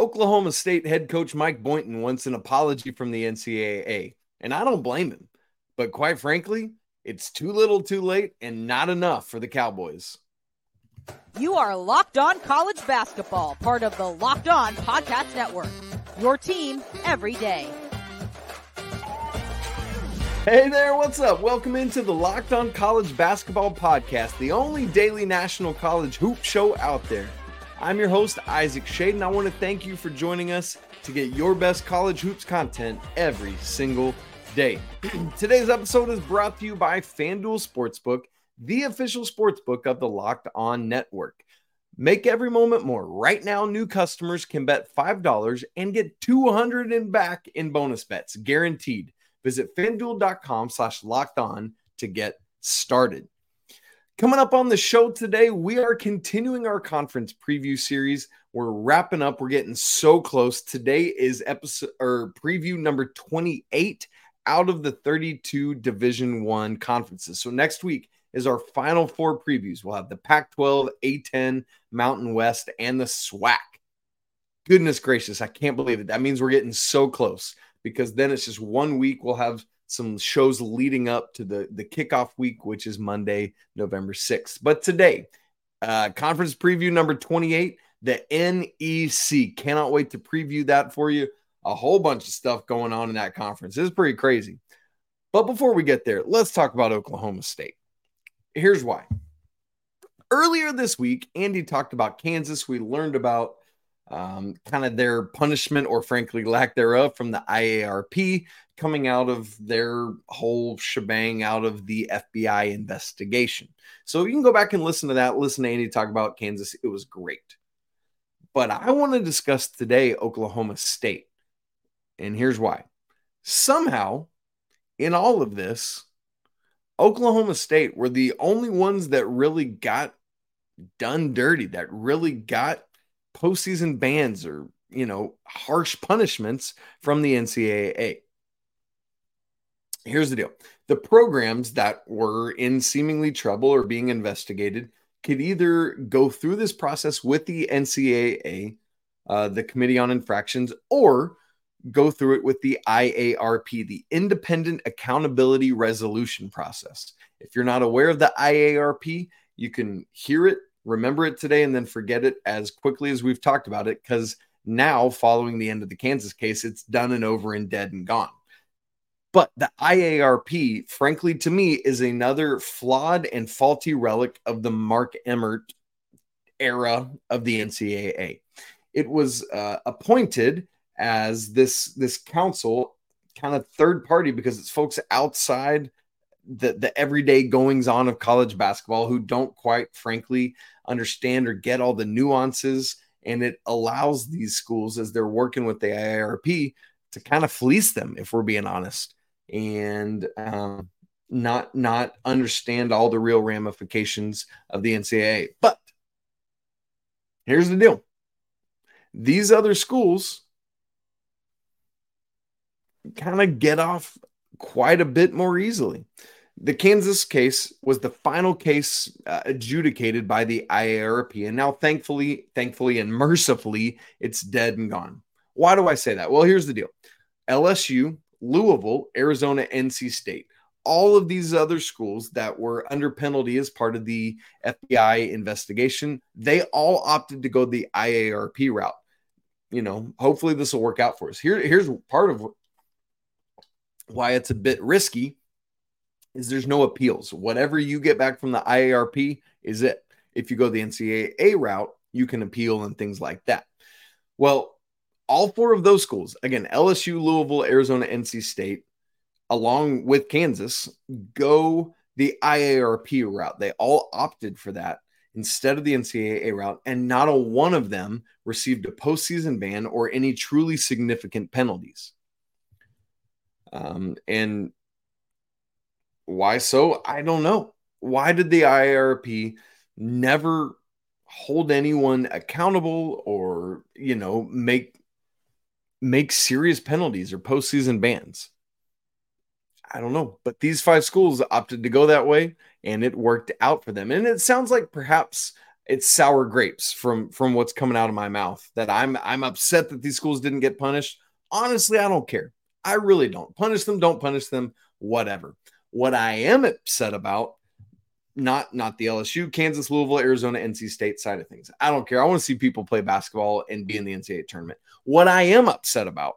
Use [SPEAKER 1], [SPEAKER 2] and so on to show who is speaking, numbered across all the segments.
[SPEAKER 1] Oklahoma State head coach Mike Boynton wants an apology from the NCAA, and I don't blame him. But quite frankly, it's too little too late and not enough for the Cowboys.
[SPEAKER 2] You are Locked On College Basketball, part of the Locked On Podcast Network. Your team every day.
[SPEAKER 1] Hey there, what's up? Welcome into the Locked On College Basketball Podcast, the only daily national college hoop show out there. I'm your host, Isaac Schade, and I want to thank you for joining us to get your best college hoops content every single day. Today's episode is brought to you by FanDuel Sportsbook, the official sportsbook of the Locked On Network. Make every moment more. Right now, new customers can bet $5 and get 200 in back in bonus bets, guaranteed. Visit fanduel.com slash locked on to get started. Coming up on the show today, we are continuing our conference preview series. We're wrapping up. We're getting so close. Today is episode or preview number 28 out of the 32 Division 1 conferences. So next week is our final four previews. We'll have the Pac-12, A10, Mountain West, and the SWAC. Goodness gracious, I can't believe it. That means we're getting so close because then it's just one week we'll have some shows leading up to the the kickoff week, which is Monday, November 6th. But today, uh, conference preview number 28, the NEC. Cannot wait to preview that for you. A whole bunch of stuff going on in that conference. It's pretty crazy. But before we get there, let's talk about Oklahoma State. Here's why. Earlier this week, Andy talked about Kansas. We learned about um, kind of their punishment or frankly lack thereof from the IARP coming out of their whole shebang out of the FBI investigation. So you can go back and listen to that. Listen to Andy talk about Kansas. It was great. But I want to discuss today Oklahoma State. And here's why. Somehow, in all of this, Oklahoma State were the only ones that really got done dirty, that really got postseason bans or you know harsh punishments from the NCAA. Here's the deal: the programs that were in seemingly trouble or being investigated could either go through this process with the NCAA, uh, the Committee on Infractions, or go through it with the IARP, the Independent Accountability Resolution Process. If you're not aware of the IARP, you can hear it remember it today and then forget it as quickly as we've talked about it because now, following the end of the Kansas case, it's done and over and dead and gone. But the IARP, frankly, to me, is another flawed and faulty relic of the Mark Emmert era of the NCAA. It was uh, appointed as this this council kind of third party because it's folks outside the the everyday goings on of college basketball who don't quite frankly understand or get all the nuances and it allows these schools as they're working with the IRP to kind of fleece them if we're being honest and um, not not understand all the real ramifications of the NCAA but here's the deal these other schools kind of get off quite a bit more easily. The Kansas case was the final case uh, adjudicated by the IARP, and now thankfully, thankfully, and mercifully, it's dead and gone. Why do I say that? Well, here's the deal: LSU, Louisville, Arizona, NC State, all of these other schools that were under penalty as part of the FBI investigation, they all opted to go the IARP route. You know, hopefully this will work out for us. Here, here's part of why it's a bit risky is there's no appeals. Whatever you get back from the IARP is it. If you go the NCAA route, you can appeal and things like that. Well, all four of those schools, again, LSU, Louisville, Arizona, NC State, along with Kansas, go the IARP route. They all opted for that instead of the NCAA route, and not a one of them received a postseason ban or any truly significant penalties. Um, and why so? I don't know. Why did the IRP never hold anyone accountable or, you know, make make serious penalties or postseason bans? I don't know. But these five schools opted to go that way and it worked out for them. And it sounds like perhaps it's sour grapes from from what's coming out of my mouth that I'm I'm upset that these schools didn't get punished. Honestly, I don't care. I really don't. Punish them, don't punish them, whatever. What I am upset about not not the LSU, Kansas, Louisville, Arizona, NC State side of things. I don't care. I want to see people play basketball and be in the NCAA tournament. What I am upset about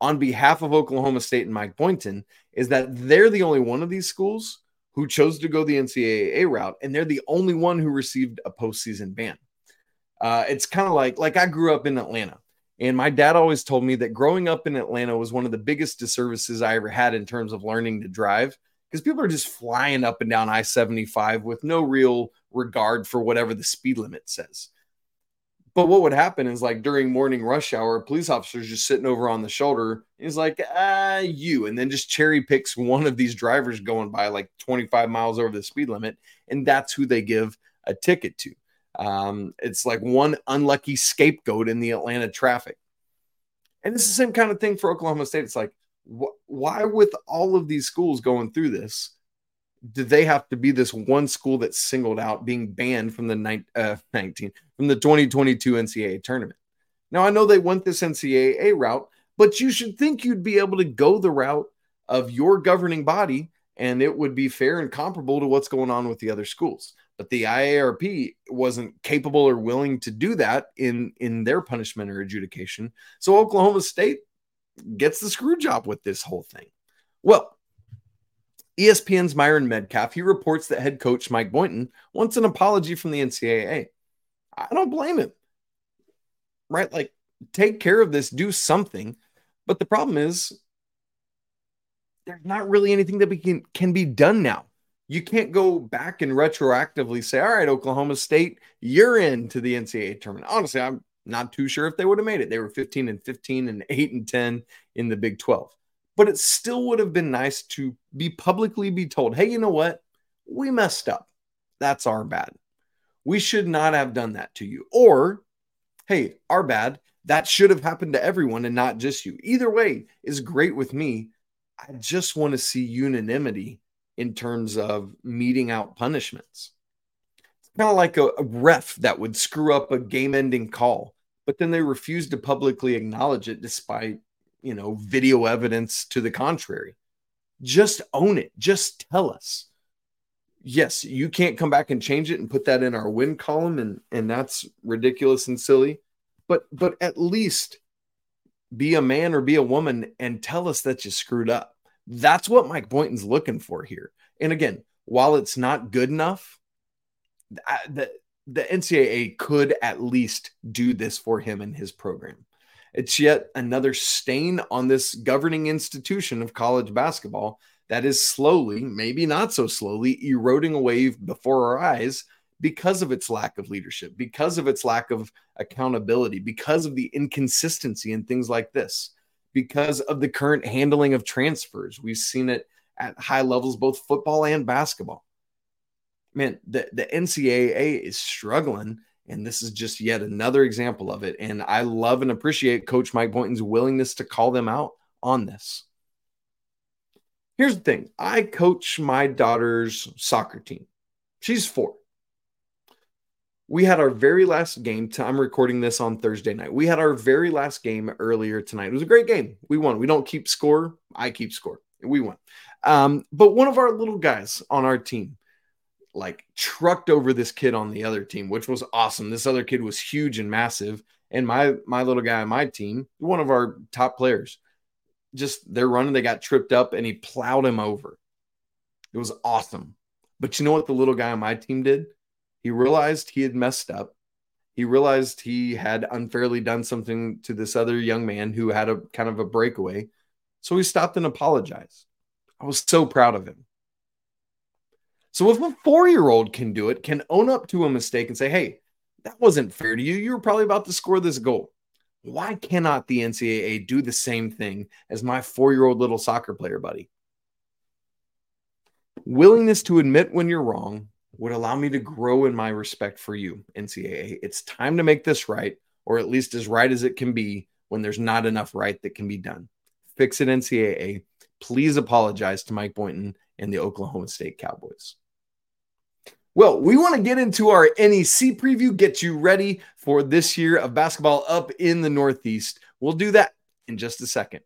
[SPEAKER 1] on behalf of Oklahoma State and Mike Boynton is that they're the only one of these schools who chose to go the NCAA route, and they're the only one who received a postseason ban. Uh, it's kind of like like I grew up in Atlanta, and my dad always told me that growing up in Atlanta was one of the biggest disservices I ever had in terms of learning to drive because people are just flying up and down I 75 with no real regard for whatever the speed limit says. But what would happen is like during morning rush hour, police officers just sitting over on the shoulder. He's like, ah, you, and then just cherry picks one of these drivers going by like 25 miles over the speed limit, and that's who they give a ticket to. Um, it's like one unlucky scapegoat in the Atlanta traffic. And it's the same kind of thing for Oklahoma State. It's like, wh- why, with all of these schools going through this, did they have to be this one school that's singled out being banned from the ni- uh, 19 from the 2022 NCAA tournament? Now I know they went this NCAA route, but you should think you'd be able to go the route of your governing body and it would be fair and comparable to what's going on with the other schools. But the IARP wasn't capable or willing to do that in in their punishment or adjudication. So Oklahoma State gets the screw job with this whole thing. Well, ESPN's Myron Medcalf, he reports that head coach Mike Boynton wants an apology from the NCAA. I don't blame him. Right? Like, take care of this, do something. But the problem is, there's not really anything that we can, can be done now. You can't go back and retroactively say, all right, Oklahoma State, you're into the NCAA tournament. Honestly, I'm not too sure if they would have made it. They were 15 and 15 and 8 and 10 in the Big 12 but it still would have been nice to be publicly be told, hey, you know what? We messed up. That's our bad. We should not have done that to you. Or, hey, our bad. That should have happened to everyone and not just you. Either way is great with me. I just want to see unanimity in terms of meeting out punishments. It's kind of like a, a ref that would screw up a game ending call, but then they refuse to publicly acknowledge it despite you know, video evidence to the contrary. Just own it. Just tell us. Yes, you can't come back and change it and put that in our win column and and that's ridiculous and silly. But but at least be a man or be a woman and tell us that you screwed up. That's what Mike Boynton's looking for here. And again, while it's not good enough, the the NCAA could at least do this for him and his program. It's yet another stain on this governing institution of college basketball that is slowly, maybe not so slowly, eroding away before our eyes because of its lack of leadership, because of its lack of accountability, because of the inconsistency in things like this, because of the current handling of transfers. We've seen it at high levels, both football and basketball. Man, the, the NCAA is struggling and this is just yet another example of it. And I love and appreciate Coach Mike Boynton's willingness to call them out on this. Here's the thing I coach my daughter's soccer team. She's four. We had our very last game. i I'm recording this on Thursday night. We had our very last game earlier tonight. It was a great game. We won. We don't keep score. I keep score. We won. Um, but one of our little guys on our team, like trucked over this kid on the other team, which was awesome. This other kid was huge and massive. And my my little guy on my team, one of our top players, just they're running, they got tripped up and he plowed him over. It was awesome. But you know what the little guy on my team did? He realized he had messed up. He realized he had unfairly done something to this other young man who had a kind of a breakaway. So he stopped and apologized. I was so proud of him. So if a four year old can do it, can own up to a mistake and say, hey, that wasn't fair to you. You were probably about to score this goal. Why cannot the NCAA do the same thing as my four year old little soccer player buddy? Willingness to admit when you're wrong would allow me to grow in my respect for you, NCAA. It's time to make this right, or at least as right as it can be when there's not enough right that can be done. Fix it, NCAA. Please apologize to Mike Boynton and the Oklahoma State Cowboys. Well, we want to get into our NEC preview, get you ready for this year of basketball up in the Northeast. We'll do that in just a second.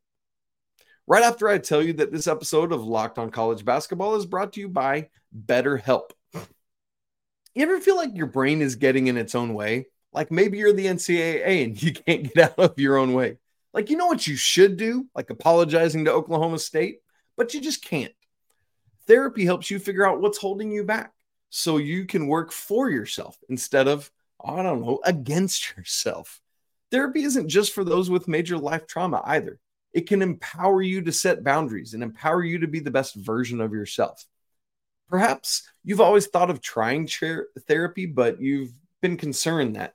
[SPEAKER 1] Right after I tell you that this episode of Locked on College Basketball is brought to you by BetterHelp. You ever feel like your brain is getting in its own way? Like maybe you're the NCAA and you can't get out of your own way. Like you know what you should do, like apologizing to Oklahoma State, but you just can't. Therapy helps you figure out what's holding you back so you can work for yourself instead of, I don't know, against yourself. Therapy isn't just for those with major life trauma either. It can empower you to set boundaries and empower you to be the best version of yourself. Perhaps you've always thought of trying therapy, but you've been concerned that,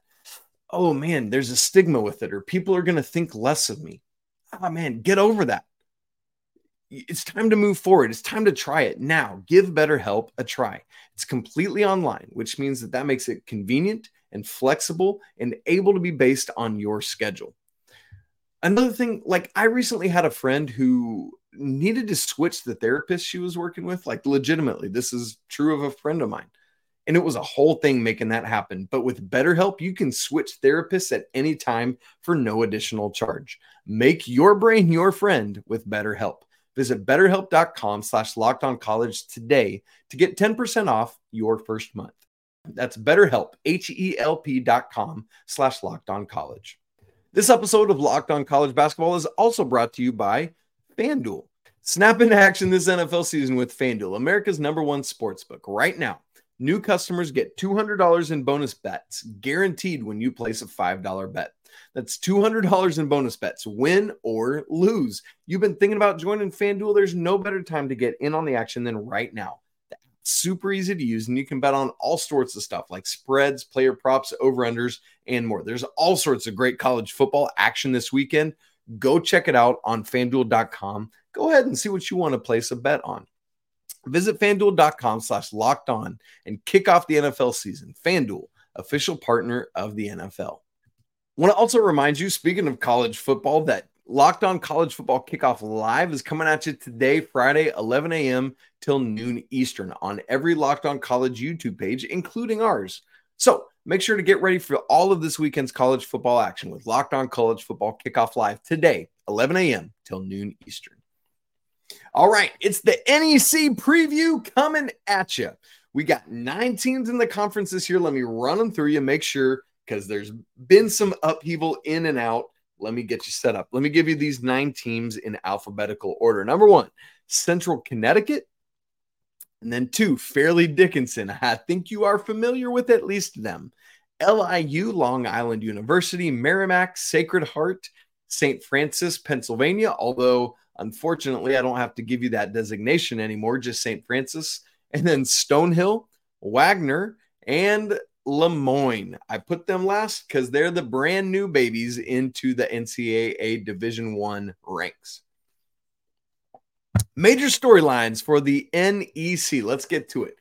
[SPEAKER 1] oh man, there's a stigma with it, or people are going to think less of me. Ah, oh, man, get over that. It's time to move forward. It's time to try it now. Give BetterHelp a try. It's completely online, which means that that makes it convenient and flexible and able to be based on your schedule. Another thing, like I recently had a friend who needed to switch the therapist she was working with, like legitimately. This is true of a friend of mine. And it was a whole thing making that happen. But with BetterHelp, you can switch therapists at any time for no additional charge. Make your brain your friend with BetterHelp. Visit betterhelp.com slash locked on college today to get 10% off your first month. That's betterhelp, H-E-L-P dot com slash locked on college. This episode of Locked on College Basketball is also brought to you by FanDuel. Snap into action this NFL season with FanDuel, America's number one sports book. Right now, new customers get $200 in bonus bets guaranteed when you place a $5 bet. That's $200 in bonus bets, win or lose. You've been thinking about joining FanDuel. There's no better time to get in on the action than right now. super easy to use, and you can bet on all sorts of stuff like spreads, player props, over unders, and more. There's all sorts of great college football action this weekend. Go check it out on fanduel.com. Go ahead and see what you want to place a bet on. Visit fanduel.com slash locked on and kick off the NFL season. Fanduel, official partner of the NFL. Want to also remind you, speaking of college football, that Locked On College Football Kickoff Live is coming at you today, Friday, 11 a.m. till noon Eastern on every Locked On College YouTube page, including ours. So make sure to get ready for all of this weekend's college football action with Locked On College Football Kickoff Live today, 11 a.m. till noon Eastern. All right, it's the NEC preview coming at you. We got nine teams in the conference this year. Let me run them through you, make sure because there's been some upheaval in and out. Let me get you set up. Let me give you these nine teams in alphabetical order. Number one, Central Connecticut. And then two, Fairleigh Dickinson. I think you are familiar with at least them. LIU, Long Island University, Merrimack, Sacred Heart, St. Francis, Pennsylvania. Although, unfortunately, I don't have to give you that designation anymore, just St. Francis. And then Stonehill, Wagner, and Le Moyne. I put them last because they're the brand new babies into the NCAA Division One ranks. Major storylines for the NEC. Let's get to it.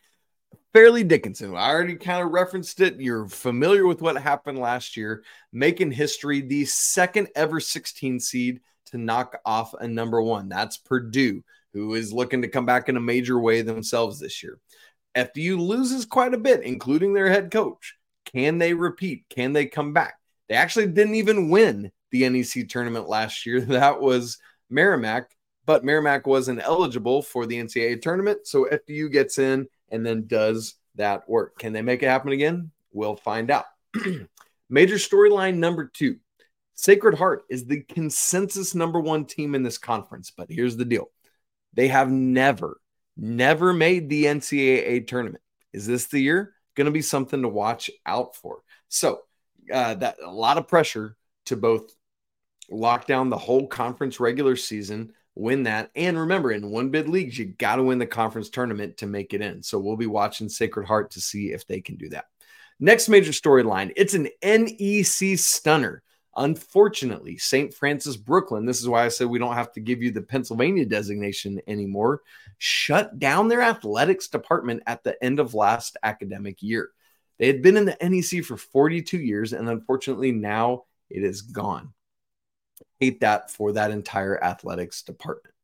[SPEAKER 1] Fairleigh Dickinson. I already kind of referenced it. You're familiar with what happened last year, making history, the second ever 16 seed to knock off a number one. That's Purdue, who is looking to come back in a major way themselves this year. FDU loses quite a bit, including their head coach. Can they repeat? Can they come back? They actually didn't even win the NEC tournament last year. That was Merrimack but Merrimack wasn't eligible for the NCAA tournament. So FDU gets in and then does that work. Can they make it happen again? We'll find out. Major storyline number two Sacred Heart is the consensus number one team in this conference. But here's the deal they have never, never made the NCAA tournament. Is this the year? Going to be something to watch out for. So, uh, that a lot of pressure to both lock down the whole conference regular season win that. And remember, in one bid leagues, you got to win the conference tournament to make it in. So we'll be watching Sacred Heart to see if they can do that. Next major storyline it's an NEC stunner. Unfortunately, St. Francis Brooklyn, this is why I said we don't have to give you the Pennsylvania designation anymore, shut down their athletics department at the end of last academic year. They had been in the NEC for 42 years, and unfortunately, now it is gone hate that for that entire athletics department.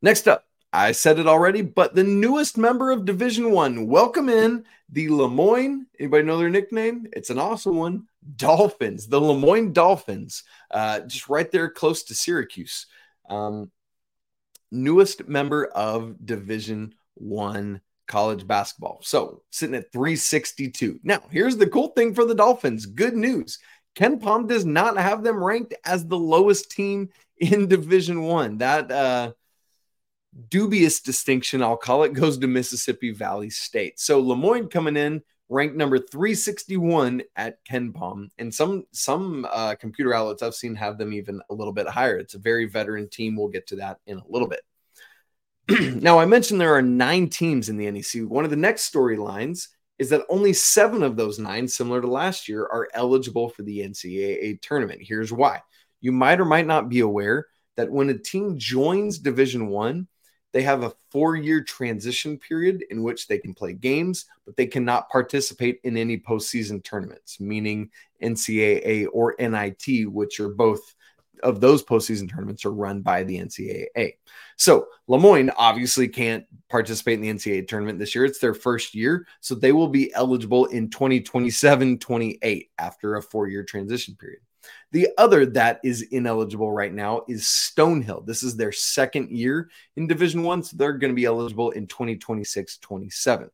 [SPEAKER 1] Next up, I said it already, but the newest member of Division One. Welcome in the Le Moyne. Anybody know their nickname? It's an awesome one. Dolphins, the Le Moyne Dolphins, uh, just right there close to Syracuse. Um, newest member of Division One college basketball. So sitting at 362. Now, here's the cool thing for the Dolphins. Good news. KenPom does not have them ranked as the lowest team in Division One. That uh, dubious distinction, I'll call it, goes to Mississippi Valley State. So Le Moyne coming in ranked number 361 at KenPom, and some some uh, computer outlets I've seen have them even a little bit higher. It's a very veteran team. We'll get to that in a little bit. now, I mentioned there are nine teams in the NEC. One of the next storylines is that only seven of those nine, similar to last year, are eligible for the NCAA tournament. Here's why: you might or might not be aware that when a team joins Division One, they have a four year transition period in which they can play games, but they cannot participate in any postseason tournaments, meaning NCAA or NIT, which are both of those postseason tournaments are run by the NCAA. So Le Moyne obviously can't participate in the NCAA tournament this year. It's their first year. So they will be eligible in 2027 28 after a four year transition period. The other that is ineligible right now is Stonehill. This is their second year in Division One, so they're going to be eligible in 2026 27.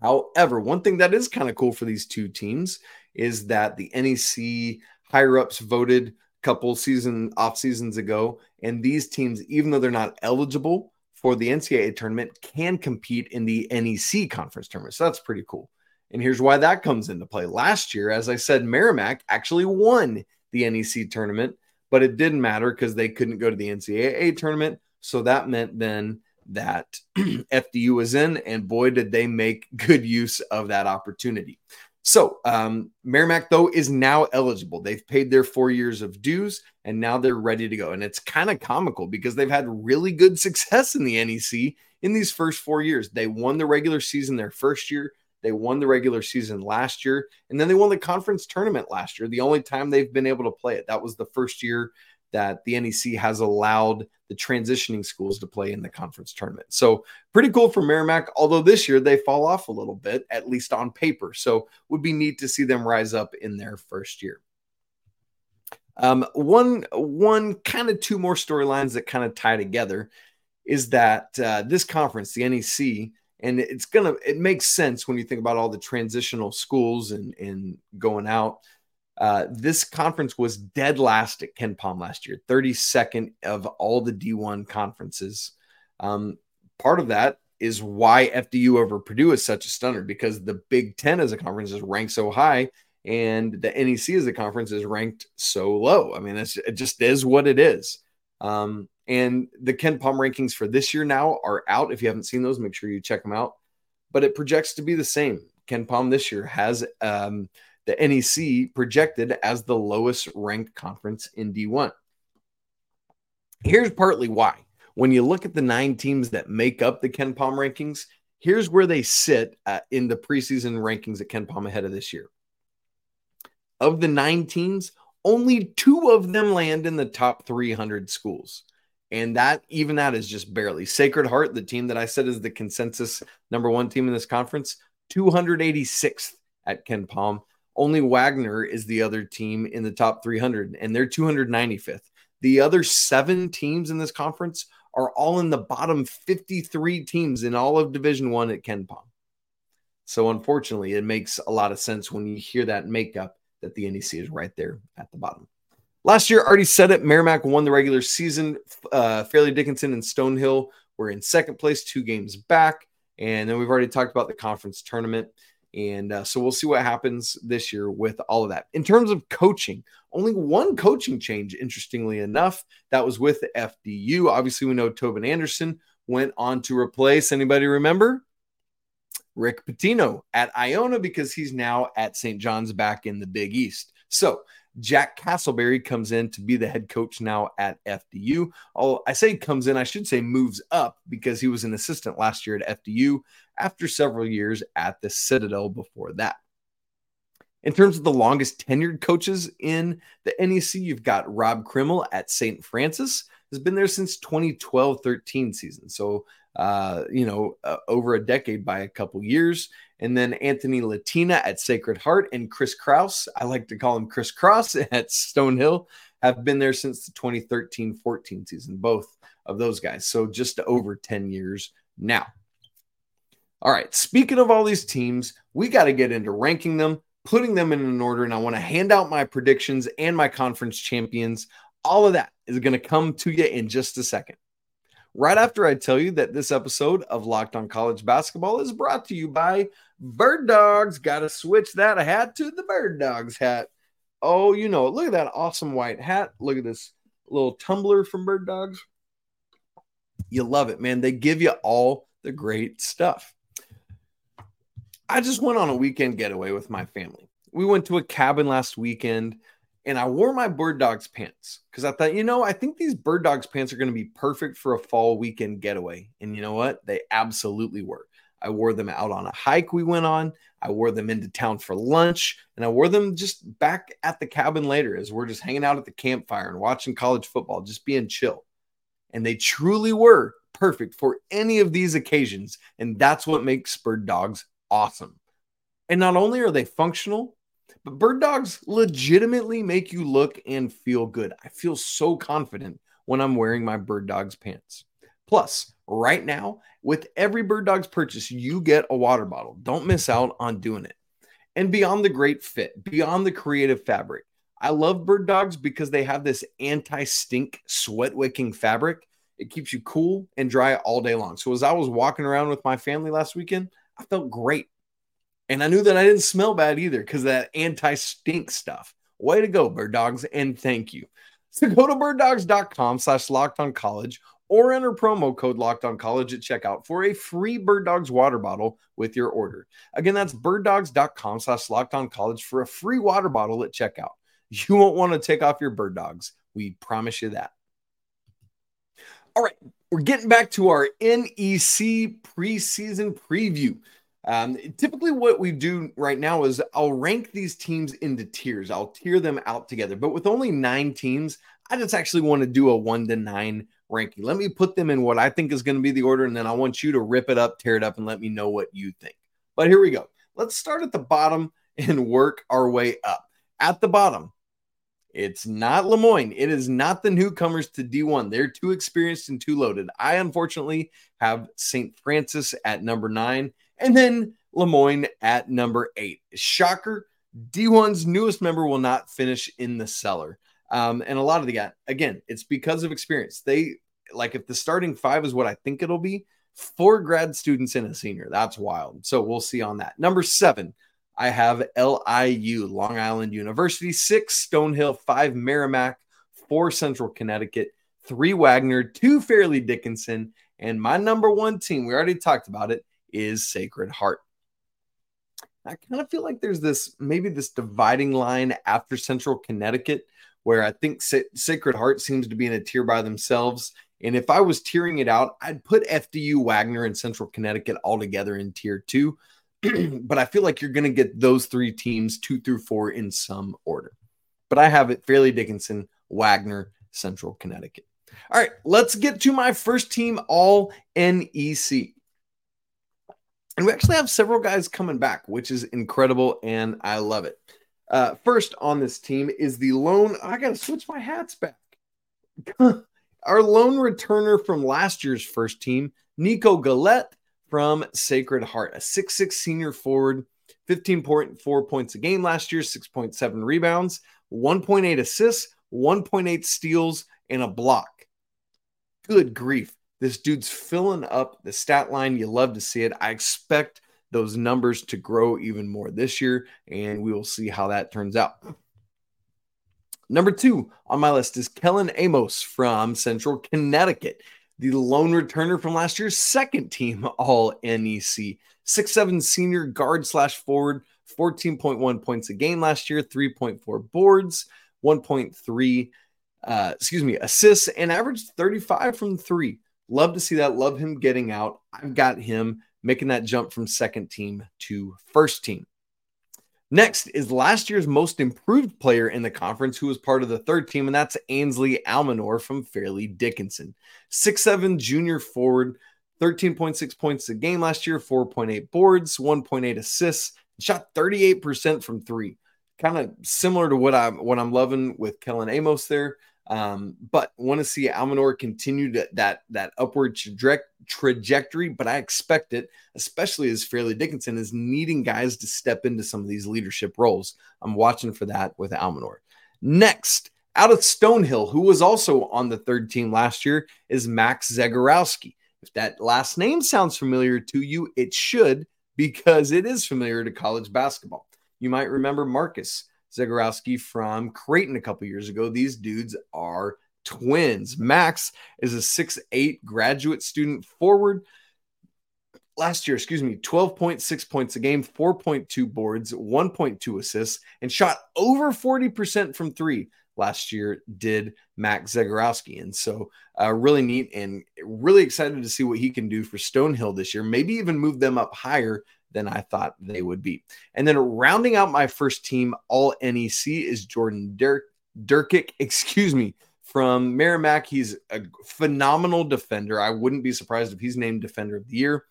[SPEAKER 1] However, one thing that is kind of cool for these two teams is that the NEC higher ups voted a couple season off seasons ago, and these teams, even though they're not eligible for the NCAA tournament, can compete in the NEC conference tournament. So that's pretty cool. And here's why that comes into play. Last year, as I said, Merrimack actually won the NEC tournament, but it didn't matter because they couldn't go to the NCAA tournament. So that meant then that FDU was in, and boy, did they make good use of that opportunity. So, um, Merrimack, though, is now eligible. They've paid their four years of dues and now they're ready to go. And it's kind of comical because they've had really good success in the NEC in these first four years. They won the regular season their first year, they won the regular season last year, and then they won the conference tournament last year. The only time they've been able to play it. That was the first year that the NEC has allowed the transitioning schools to play in the conference tournament. So pretty cool for Merrimack, although this year they fall off a little bit, at least on paper. So would be neat to see them rise up in their first year. Um, one, one kind of two more storylines that kind of tie together is that uh, this conference, the NEC, and it's gonna it makes sense when you think about all the transitional schools and and going out. Uh, this conference was dead last at KenPom last year, 32nd of all the D1 conferences. Um, part of that is why FDU over Purdue is such a stunner because the Big Ten as a conference is ranked so high, and the NEC as a conference is ranked so low. I mean, it just is what it is. Um, and the KenPom rankings for this year now are out. If you haven't seen those, make sure you check them out. But it projects to be the same. KenPom this year has um, the NEC projected as the lowest ranked conference in D1. Here's partly why. When you look at the nine teams that make up the KenPom rankings, here's where they sit uh, in the preseason rankings at KenPom ahead of this year. Of the nine teams, only two of them land in the top 300 schools. And that, even that is just barely. Sacred Heart, the team that I said is the consensus number one team in this conference, 286th at KenPom. Only Wagner is the other team in the top 300, and they're 295th. The other seven teams in this conference are all in the bottom 53 teams in all of Division One at KenPom. So, unfortunately, it makes a lot of sense when you hear that makeup that the NEC is right there at the bottom. Last year, already said it. Merrimack won the regular season. Uh, Fairleigh Dickinson and Stonehill were in second place, two games back. And then we've already talked about the conference tournament. And uh, so we'll see what happens this year with all of that. In terms of coaching, only one coaching change, interestingly enough, that was with the FDU. Obviously, we know Tobin Anderson went on to replace anybody remember? Rick Pitino at Iona because he's now at St. John's back in the Big East. So Jack Castleberry comes in to be the head coach now at FDU. Oh, I say comes in, I should say moves up because he was an assistant last year at FDU after several years at the Citadel before that. In terms of the longest tenured coaches in the NEC, you've got Rob Krimmel at St. Francis. has been there since 2012 13 season. So, uh, you know, uh, over a decade by a couple years. And then Anthony Latina at Sacred Heart and Chris Kraus, I like to call him Chris Cross at Stonehill, have been there since the 2013 14 season, both of those guys. So just over 10 years now. All right, speaking of all these teams, we got to get into ranking them, putting them in an order, and I want to hand out my predictions and my conference champions. All of that is going to come to you in just a second. Right after I tell you that this episode of Locked on College Basketball is brought to you by Bird Dogs. Got to switch that hat to the Bird Dogs hat. Oh, you know, look at that awesome white hat. Look at this little tumbler from Bird Dogs. You love it, man. They give you all the great stuff. I just went on a weekend getaway with my family. We went to a cabin last weekend and I wore my bird dogs pants because I thought, you know, I think these bird dogs pants are going to be perfect for a fall weekend getaway. And you know what? They absolutely were. I wore them out on a hike we went on. I wore them into town for lunch, and I wore them just back at the cabin later as we're just hanging out at the campfire and watching college football, just being chill. And they truly were perfect for any of these occasions. And that's what makes bird dogs awesome. And not only are they functional, but bird dogs legitimately make you look and feel good. I feel so confident when I'm wearing my bird dogs pants. Plus, right now, with every bird dogs purchase, you get a water bottle. Don't miss out on doing it. And beyond the great fit, beyond the creative fabric, I love bird dogs because they have this anti stink, sweat wicking fabric. It keeps you cool and dry all day long. So, as I was walking around with my family last weekend, I felt great. And I knew that I didn't smell bad either because that anti stink stuff. Way to go, bird dogs, and thank you. So go to birddogs.com slash locked on college or enter promo code locked on college at checkout for a free bird dogs water bottle with your order. Again, that's birddogs.com slash locked on college for a free water bottle at checkout. You won't want to take off your bird dogs. We promise you that. All right, we're getting back to our NEC preseason preview. Um, typically, what we do right now is I'll rank these teams into tiers. I'll tier them out together. But with only nine teams, I just actually want to do a one to nine ranking. Let me put them in what I think is going to be the order, and then I want you to rip it up, tear it up, and let me know what you think. But here we go. Let's start at the bottom and work our way up. At the bottom, it's not Le Moyne. It is not the newcomers to D1. They're too experienced and too loaded. I unfortunately have St. Francis at number nine and then Le Moyne at number eight. Shocker, D1's newest member will not finish in the cellar. Um, and a lot of the guy, again, it's because of experience. They like if the starting five is what I think it'll be, four grad students and a senior. That's wild. So we'll see on that. Number seven, I have LIU, Long Island University, six Stonehill, five Merrimack, four Central Connecticut, three Wagner, two Fairleigh Dickinson, and my number one team, we already talked about it, is Sacred Heart. I kind of feel like there's this maybe this dividing line after Central Connecticut where I think Sa- Sacred Heart seems to be in a tier by themselves. And if I was tearing it out, I'd put FDU, Wagner, and Central Connecticut all together in tier two. but I feel like you're going to get those three teams, two through four, in some order. But I have it Fairleigh Dickinson, Wagner, Central Connecticut. All right, let's get to my first team, all NEC. And we actually have several guys coming back, which is incredible, and I love it. Uh, first on this team is the lone. I got to switch my hats back. Our lone returner from last year's first team, Nico Galette from Sacred Heart, a six-six senior forward, 15.4 points a game last year, 6.7 rebounds, 1.8 assists, 1.8 steals, and a block. Good grief. This dude's filling up the stat line. You love to see it. I expect those numbers to grow even more this year, and we will see how that turns out. Number two on my list is Kellen Amos from Central Connecticut, the lone returner from last year's second team All NEC. Six-seven senior guard slash forward, 14.1 points a game last year, 3.4 boards, 1.3, uh, excuse me, assists, and averaged 35 from three. Love to see that. Love him getting out. I've got him making that jump from second team to first team. Next is last year's most improved player in the conference, who was part of the third team, and that's Ansley Almonor from Fairleigh Dickinson. Six-seven junior forward, 13.6 points a game last year, 4.8 boards, 1.8 assists, shot 38% from three. Kind of similar to what I'm what I'm loving with Kellen Amos there. Um, but want to see Almonor continue to, that that upward traje- trajectory. But I expect it, especially as Fairleigh Dickinson is needing guys to step into some of these leadership roles. I'm watching for that with Almonor. Next, out of Stonehill, who was also on the third team last year, is Max Zegarowski. If that last name sounds familiar to you, it should because it is familiar to college basketball. You might remember Marcus Zegarowski from Creighton a couple years ago. These dudes are twins. Max is a six-eight graduate student forward. Last year, excuse me, 12.6 points a game, 4.2 boards, 1.2 assists, and shot over 40% from three last year did Max Zegarowski. And so, uh, really neat and really excited to see what he can do for Stonehill this year. Maybe even move them up higher than I thought they would be. And then rounding out my first team, all NEC, is Jordan Dirk, Derkack, excuse me, from Merrimack. He's a phenomenal defender. I wouldn't be surprised if he's named Defender of the Year.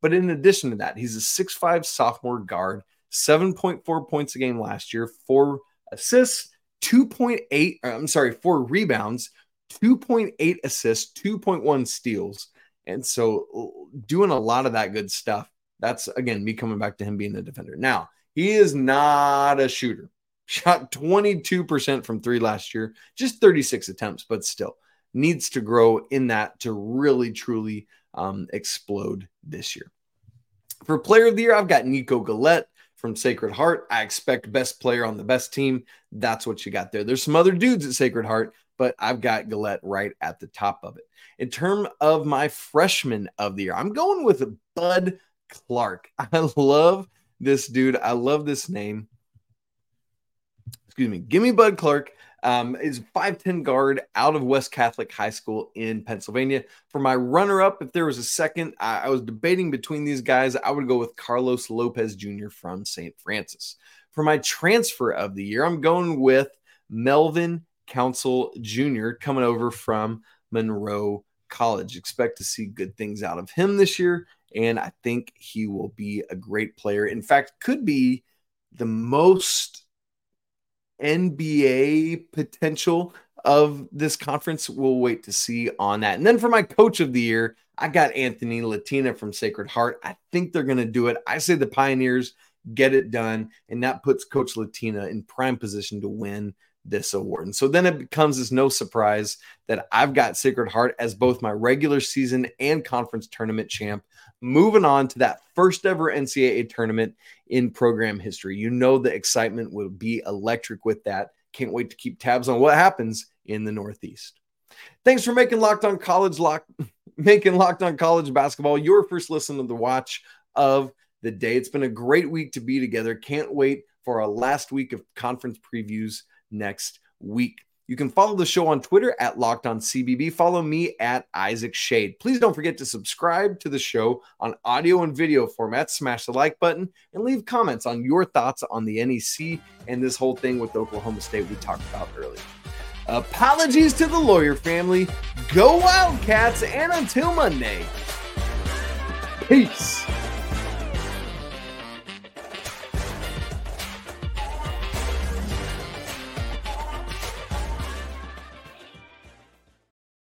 [SPEAKER 1] But in addition to that, he's a six-five sophomore guard, 7.4 points a game last year, four assists, 2.8, uh, I'm sorry, four rebounds, 2.8 assists, 2.1 steals. And so doing a lot of that good stuff. That's again me coming back to him being the defender. Now, he is not a shooter. Shot 22% from three last year, just 36 attempts, but still needs to grow in that to really truly um, explode this year. For player of the year, I've got Nico Galette from Sacred Heart. I expect best player on the best team. That's what you got there. There's some other dudes at Sacred Heart, but I've got Gillette right at the top of it. In terms of my freshman of the year, I'm going with Bud Clark. I love this dude. I love this name. Excuse me. Give me Bud Clark. Um, is 5'10 guard out of West Catholic High School in Pennsylvania. For my runner up, if there was a second, I, I was debating between these guys. I would go with Carlos Lopez Jr. from St. Francis. For my transfer of the year, I'm going with Melvin Council Jr. coming over from Monroe College. Expect to see good things out of him this year and I think he will be a great player. In fact, could be the most NBA potential of this conference. We'll wait to see on that. And then for my coach of the year, I got Anthony Latina from Sacred Heart. I think they're going to do it. I say the Pioneers get it done, and that puts Coach Latina in prime position to win this award. And so then it becomes as no surprise that I've got Sacred Heart as both my regular season and conference tournament champ. Moving on to that first ever NCAA tournament in program history. You know the excitement will be electric with that. Can't wait to keep tabs on what happens in the Northeast. Thanks for making Locked On College lock making Locked On College basketball your first listen to the watch of the day. It's been a great week to be together. Can't wait for our last week of conference previews next week. You can follow the show on Twitter at Locked On CBB. Follow me at Isaac Schade. Please don't forget to subscribe to the show on audio and video format. Smash the like button and leave comments on your thoughts on the NEC and this whole thing with Oklahoma State we talked about earlier. Apologies to the lawyer family. Go Wildcats, and until Monday, peace.